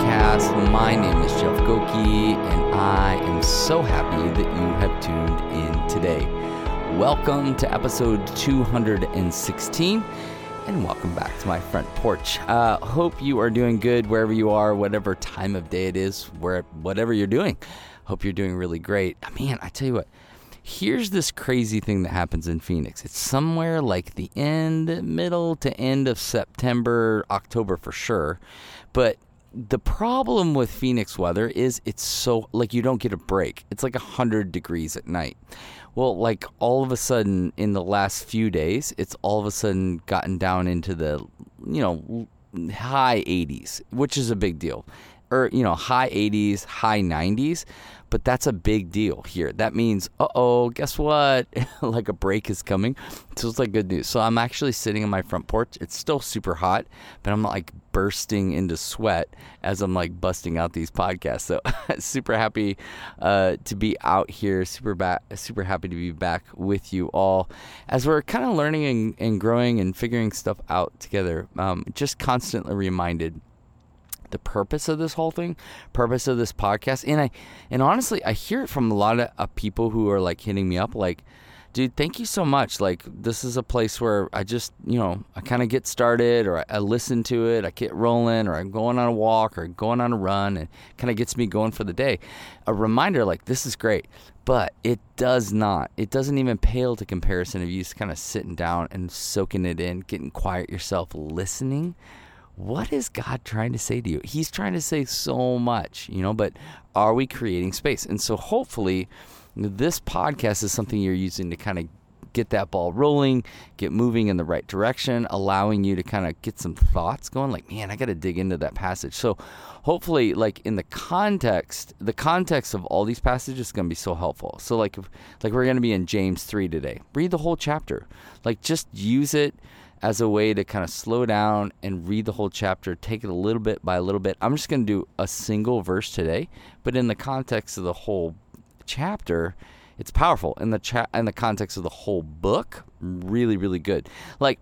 podcast. My name is Jeff Gokee, and I am so happy that you have tuned in today. Welcome to episode 216, and welcome back to my front porch. Uh, hope you are doing good wherever you are, whatever time of day it is, where whatever you're doing. Hope you're doing really great. Man, I tell you what here's this crazy thing that happens in Phoenix. It's somewhere like the end, middle to end of September, October for sure. But the problem with Phoenix weather is it's so like you don't get a break. It's like 100 degrees at night. Well, like all of a sudden in the last few days, it's all of a sudden gotten down into the, you know, high 80s, which is a big deal. Or, you know, high 80s, high 90s but that's a big deal here. That means, uh oh, guess what? like a break is coming. So it's like good news. So I'm actually sitting on my front porch. It's still super hot, but I'm like bursting into sweat as I'm like busting out these podcasts. So super happy uh, to be out here. Super back, super happy to be back with you all as we're kind of learning and, and, growing and figuring stuff out together. Um, just constantly reminded the purpose of this whole thing, purpose of this podcast. And I, and honestly, I hear it from a lot of people who are like hitting me up, like, dude, thank you so much. Like, this is a place where I just, you know, I kind of get started or I, I, listen to it, I get rolling, or I'm going on a walk or going on a run and kind of gets me going for the day. A reminder, like, this is great, but it does not, it doesn't even pale to comparison of you just kind of sitting down and soaking it in, getting quiet yourself, listening what is God trying to say to you? He's trying to say so much, you know, but are we creating space? And so hopefully this podcast is something you're using to kind of get that ball rolling, get moving in the right direction, allowing you to kind of get some thoughts going like, man, I got to dig into that passage. So hopefully like in the context, the context of all these passages is going to be so helpful. So like like we're going to be in James 3 today. Read the whole chapter. Like just use it as a way to kind of slow down and read the whole chapter, take it a little bit by a little bit. I'm just going to do a single verse today, but in the context of the whole chapter, it's powerful. In the cha- in the context of the whole book, really really good. Like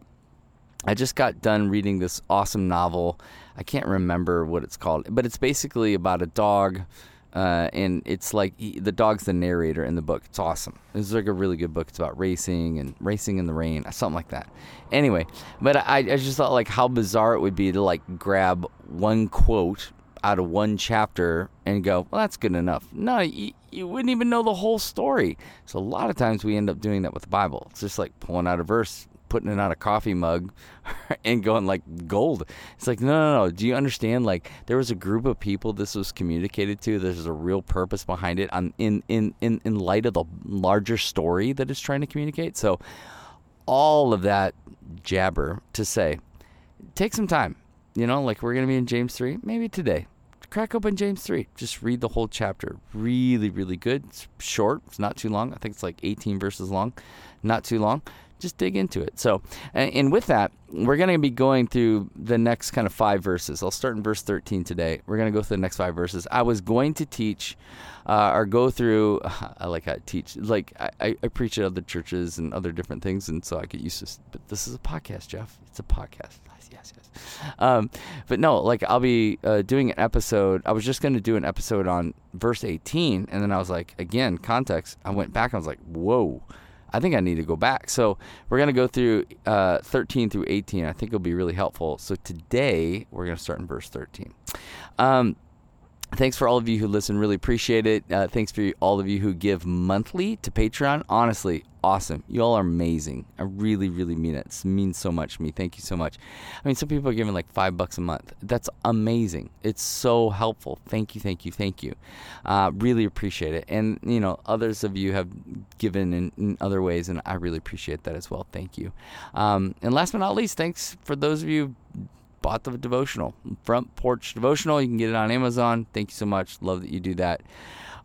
I just got done reading this awesome novel. I can't remember what it's called, but it's basically about a dog uh, and it's like he, the dog's the narrator in the book. It's awesome. It's like a really good book. It's about racing and racing in the rain, something like that. Anyway, but I, I just thought like how bizarre it would be to like grab one quote out of one chapter and go, well, that's good enough. No, you, you wouldn't even know the whole story. So a lot of times we end up doing that with the Bible. It's just like pulling out a verse, putting it on a coffee mug and going like gold. It's like, no, no, no. Do you understand? Like there was a group of people this was communicated to. There's a real purpose behind it on in, in, in, in light of the larger story that it's trying to communicate. So all of that jabber to say, take some time. You know, like we're to be in James 3, maybe today. Crack open James 3. Just read the whole chapter. Really, really good. It's short. It's not too long. I think it's like 18 verses long. Not too long just dig into it. So, and with that, we're going to be going through the next kind of five verses. I'll start in verse 13 today. We're going to go through the next five verses. I was going to teach uh, or go through, I like I teach, like I, I preach at other churches and other different things. And so I get used to, but this is a podcast, Jeff. It's a podcast. Yes, yes. Um, but no, like I'll be uh, doing an episode. I was just going to do an episode on verse 18. And then I was like, again, context. I went back. I was like, whoa I think I need to go back. So we're going to go through uh, 13 through 18. I think it'll be really helpful. So today we're going to start in verse 13. Um, thanks for all of you who listen. Really appreciate it. Uh, thanks for all of you who give monthly to Patreon. Honestly, awesome. You all are amazing. I really, really mean it. It means so much to me. Thank you so much. I mean, some people are giving like five bucks a month. That's amazing. It's so helpful. Thank you, thank you, thank you. Uh, really appreciate it. And, you know, others of you have given in, in, other ways, and I really appreciate that as well. Thank you. Um, and last but not least, thanks for those of you bought the devotional front porch devotional you can get it on amazon thank you so much love that you do that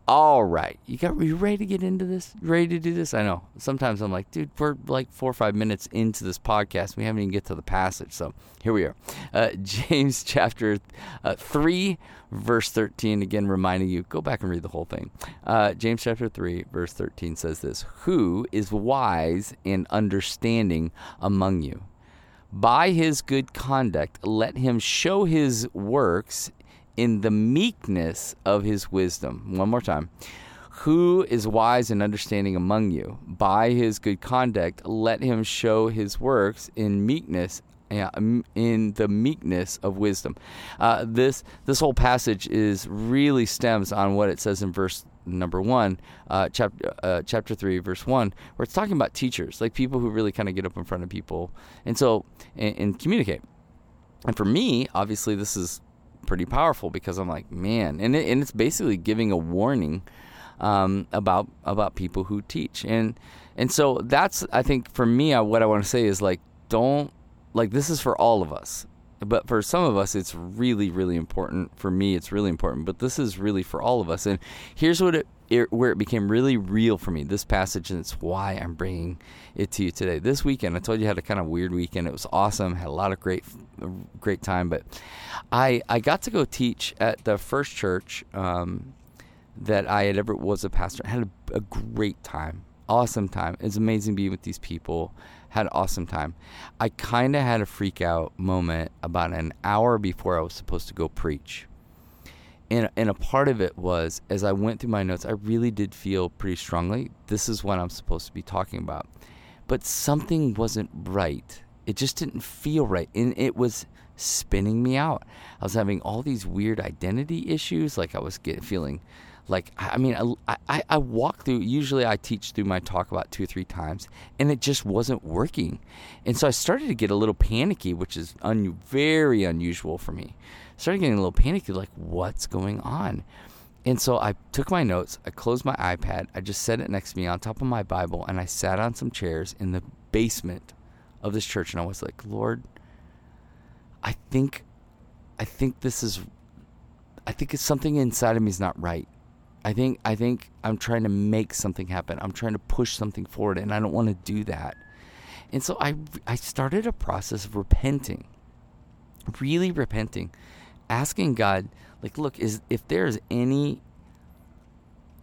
all right, you got you ready to get into this? You ready to do this? I know. Sometimes I'm like, dude, we're like four or five minutes into this podcast. We haven't even get to the passage. So here we are, uh, James chapter uh, three, verse thirteen. Again, reminding you, go back and read the whole thing. Uh, James chapter three, verse thirteen says this: Who is wise and understanding among you? By his good conduct, let him show his works in the meekness of his wisdom. One more time. Who is wise and understanding among you? By his good conduct, let him show his works in meekness in the meekness of wisdom. Uh, this this whole passage is really stems on what it says in verse number one, uh, chapter uh, chapter three, verse one, where it's talking about teachers, like people who really kind of get up in front of people, and so and, and communicate. And for me, obviously, this is pretty powerful because I'm like, man, and it, and it's basically giving a warning um, about about people who teach, and and so that's I think for me, I, what I want to say is like, don't like this is for all of us but for some of us it's really really important. For me it's really important but this is really for all of us. And here's what it, it, where it became really real for me this passage and it's why i'm bringing it to you today. This weekend i told you I had a kind of weird weekend. It was awesome. Had a lot of great great time but i i got to go teach at the first church um, that i had ever was a pastor. I had a, a great time awesome time. It's amazing being with these people had an awesome time. I kind of had a freak out moment about an hour before I was supposed to go preach. And, and a part of it was as I went through my notes, I really did feel pretty strongly this is what I'm supposed to be talking about. But something wasn't right. It just didn't feel right. And it was spinning me out. I was having all these weird identity issues. Like I was feeling like I mean I, I, I walk through usually I teach through my talk about two or three times and it just wasn't working. And so I started to get a little panicky which is un, very unusual for me. Started getting a little panicky like what's going on? And so I took my notes I closed my iPad I just set it next to me on top of my Bible and I sat on some chairs in the basement of this church and I was like Lord I think I think this is I think it's something inside of me is not right I think I think I'm trying to make something happen. I'm trying to push something forward and I don't want to do that. And so I I started a process of repenting. Really repenting. Asking God like look is if there's any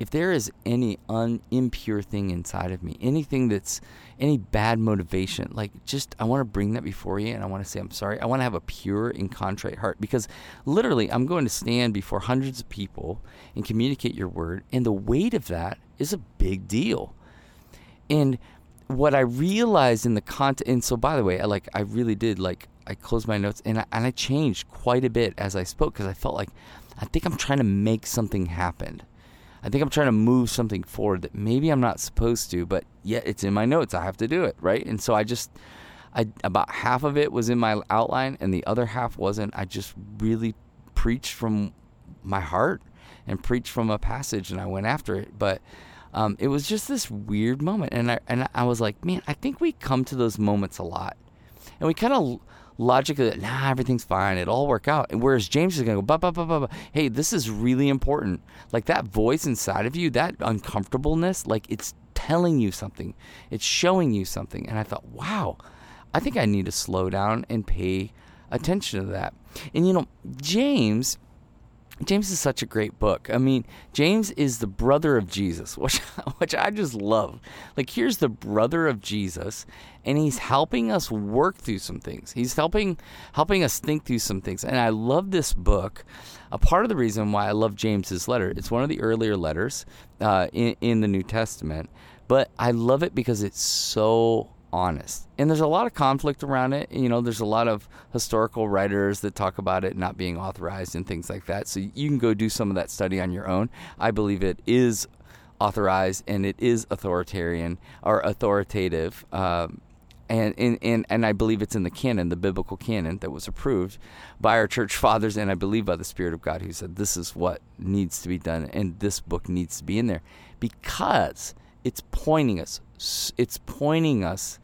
if there is any un, impure thing inside of me, anything that's any bad motivation, like just I want to bring that before you and I want to say I'm sorry. I want to have a pure and contrite heart because literally I'm going to stand before hundreds of people and communicate your word and the weight of that is a big deal. And what I realized in the content and so by the way, I like I really did like I closed my notes and I, and I changed quite a bit as I spoke because I felt like I think I'm trying to make something happen I think I'm trying to move something forward that maybe I'm not supposed to, but yet it's in my notes. I have to do it, right? And so I just, I about half of it was in my outline, and the other half wasn't. I just really preached from my heart and preached from a passage, and I went after it. But um, it was just this weird moment, and I and I was like, man, I think we come to those moments a lot, and we kind of logically, nah, everything's fine. It'll all work out. And whereas James is going to go, bah, bah, bah, bah, bah. hey, this is really important. Like that voice inside of you, that uncomfortableness, like it's telling you something, it's showing you something. And I thought, wow, I think I need to slow down and pay attention to that. And you know, James James is such a great book. I mean, James is the brother of Jesus, which which I just love. Like here's the brother of Jesus and he's helping us work through some things. He's helping helping us think through some things. And I love this book. A part of the reason why I love James's letter, it's one of the earlier letters uh, in, in the New Testament, but I love it because it's so honest. And there's a lot of conflict around it. You know, there's a lot of historical writers that talk about it not being authorized and things like that. So you can go do some of that study on your own. I believe it is authorized and it is authoritarian or authoritative. Um, and, and, and, and I believe it's in the canon, the biblical canon that was approved by our church fathers, and I believe by the Spirit of God, who said this is what needs to be done, and this book needs to be in there because it's pointing us, it's pointing us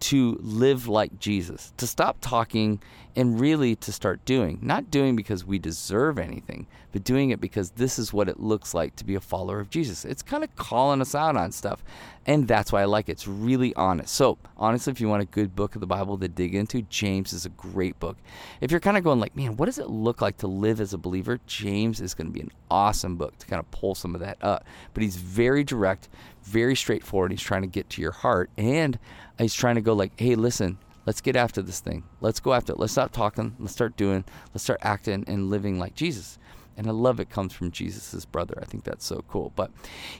to live like Jesus, to stop talking and really to start doing. Not doing because we deserve anything, but doing it because this is what it looks like to be a follower of Jesus. It's kind of calling us out on stuff. And that's why I like it. It's really honest. So, honestly, if you want a good book of the Bible to dig into, James is a great book. If you're kind of going like, man, what does it look like to live as a believer? James is going to be an awesome book to kind of pull some of that up. But he's very direct, very straightforward. He's trying to get to your heart. And he's trying to go like, hey, listen, Let's get after this thing. Let's go after it. Let's stop talking. Let's start doing. Let's start acting and living like Jesus. And I love it comes from Jesus' brother. I think that's so cool. But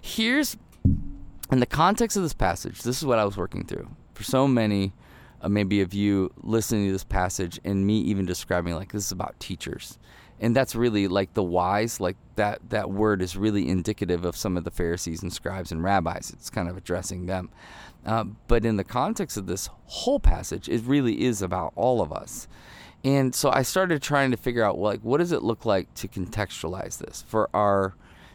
here's, in the context of this passage, this is what I was working through. For so many, uh, maybe of you listening to this passage and me even describing like this is about teachers and that's really like the wise like that that word is really indicative of some of the pharisees and scribes and rabbis. It's kind of addressing them. Uh, but in the context of this whole passage it really is about all of us. And so i started trying to figure out like what does it look like to contextualize this for our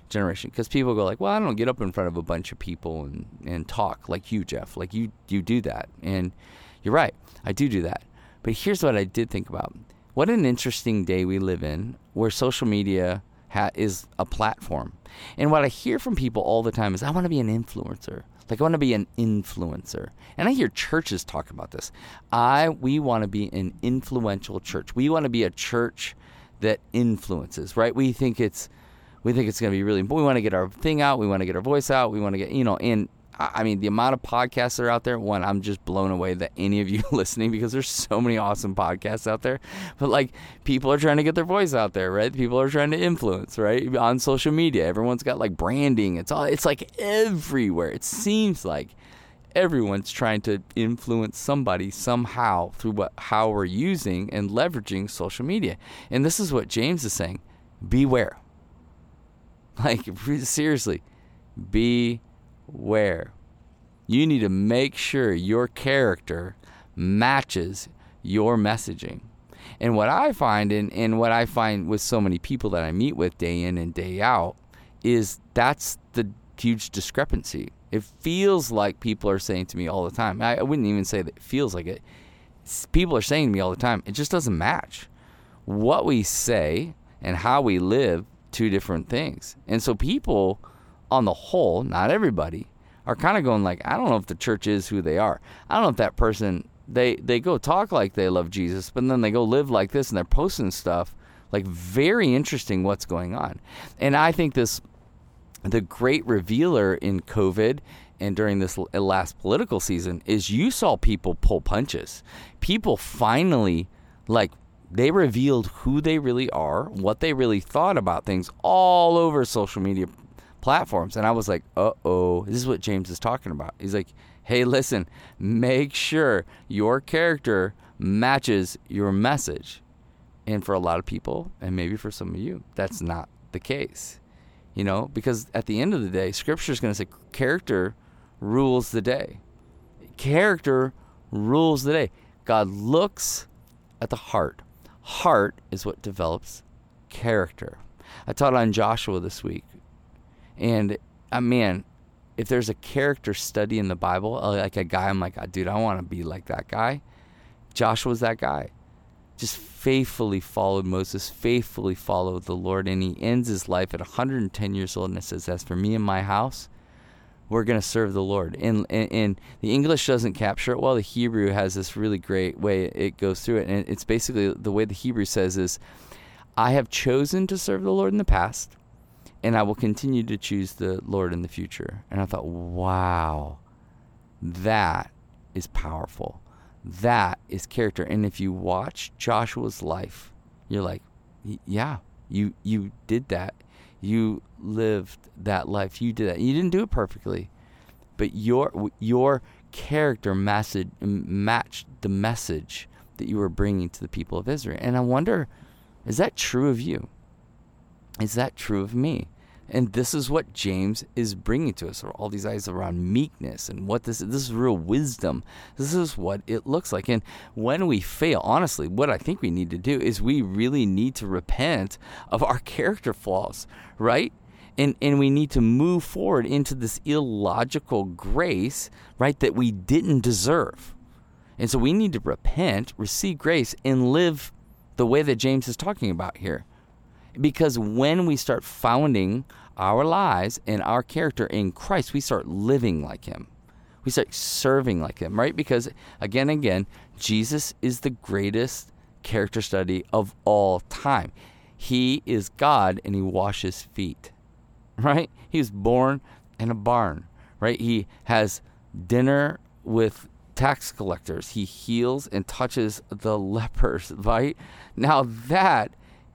generation? Because people go like well i don't get up in front of a bunch of people and, and talk like you jeff. Like you you do that. And you're right i do do that. But here's what i did think about what an interesting day we live in where social media ha- is a platform. And what I hear from people all the time is, I want to be an influencer. Like I want to be an influencer. And I hear churches talk about this. I we want to be an influential church. We want to be a church that influences, right? We think it's we think it's going to be really important. we want to get our thing out, we want to get our voice out, we want to get, you know, and I mean, the amount of podcasts that are out there, one, I'm just blown away that any of you listening because there's so many awesome podcasts out there. But like, people are trying to get their voice out there, right? People are trying to influence, right? On social media, everyone's got like branding. It's all, it's like everywhere. It seems like everyone's trying to influence somebody somehow through what, how we're using and leveraging social media. And this is what James is saying beware. Like, seriously, be where you need to make sure your character matches your messaging. And what I find, and, and what I find with so many people that I meet with day in and day out, is that's the huge discrepancy. It feels like people are saying to me all the time. I, wouldn't even say that it feels like it. People are saying to me all the time, it just doesn't match. What we say and how we live, two different things. And so people on the whole, not everybody, are kind of going like, I don't know if the church is who they are. I don't know if that person they they go talk like they love Jesus, but then they go live like this and they're posting stuff like very interesting what's going on. And I think this the great revealer in COVID and during this last political season is you saw people pull punches. People finally like they revealed who they really are, what they really thought about things all over social media platforms. And I was like, uh oh, this is what James is talking about. He's like, hey, listen, make sure your character matches your message. And for a lot of people, and maybe for some of you, that's not the case. You know, because at the end of the day, scripture is going to say character rules the day. Character rules the day. God looks at the heart. Heart is what develops character. I taught on Joshua this week and uh, man, if there's a character study in the Bible, uh, like a guy, I'm like, uh, dude, I want to be like that guy. Joshua's that guy. Just faithfully followed Moses, faithfully followed the Lord, and he ends his life at 110 years old and says, As for me and my house, we're going to serve the Lord. And, and, and, the English doesn't capture it well. The Hebrew has this really great way it goes through it. And it's basically the way the Hebrew says is, I have chosen to serve the Lord in the past and I will continue to choose the Lord in the future. And I thought, wow, that is powerful. That is character. And if you watch Joshua's life, you're like, yeah, you you did that. You lived that life. You did that. You didn't do it perfectly, but your your character message matched the message that you were bringing to the people of Israel. And I wonder, is that true of you? Is that true of me? And this is what James is bringing to us, or all these ideas around meekness and what this this is real wisdom. This is what it looks like. And when we fail, honestly, what I think we need to do is we really need to repent of our character flaws, right? And and we need to move forward into this illogical grace, right, that we didn't deserve. And so we need to repent, receive grace, and live the way that James is talking about here. Because when we start founding our lives and our character in Christ, we start living like Him. We start serving like Him, right? Because again and again, Jesus is the greatest character study of all time. He is God and He washes feet, right? He was born in a barn, right? He has dinner with tax collectors. He heals and touches the lepers, right? Now that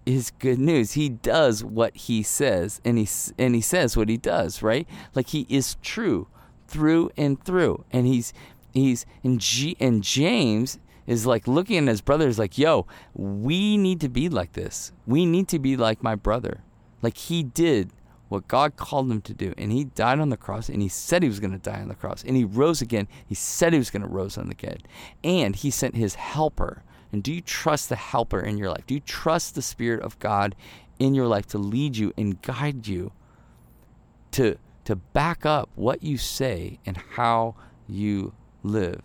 is good news. He does what he says and he and he says what he does, right? Like he is true through and through. And he's he's in G and James is like looking at his brothers like, "Yo, we need to be like this. We need to be like my brother." Like he did what God called him to do. And he died on the cross and he said he was going to die on the cross. And he rose again. He said he was going to rose on the again. And he sent his helper. And do you trust the helper in your life? Do you trust the Spirit of God in your life to lead you and guide you to to back up what you say and how you live?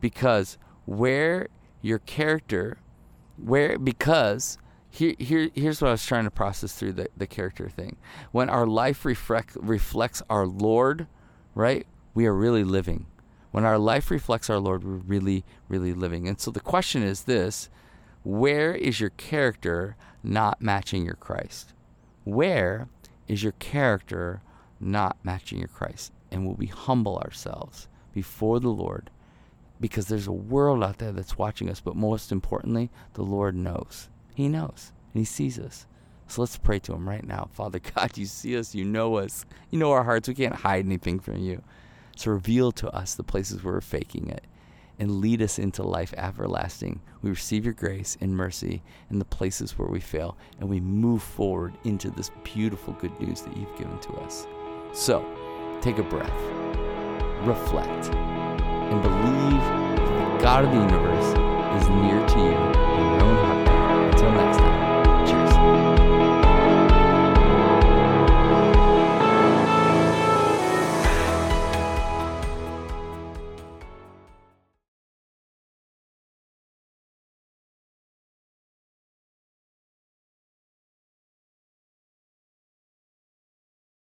Because where your character where because here, here, here's what I was trying to process through the, the character thing. When our life reflect, reflects our Lord, right, we are really living. When our life reflects our Lord, we're really, really living. And so the question is this where is your character not matching your Christ? Where is your character not matching your Christ? And will we humble ourselves before the Lord? Because there's a world out there that's watching us, but most importantly, the Lord knows. He knows and He sees us. So let's pray to Him right now. Father God, you see us, you know us, you know our hearts. We can't hide anything from you. So reveal to us the places where we're faking it and lead us into life everlasting. We receive your grace and mercy in the places where we fail, and we move forward into this beautiful good news that you've given to us. So take a breath, reflect, and believe that the God of the universe is near to you in your own heart. Until next time.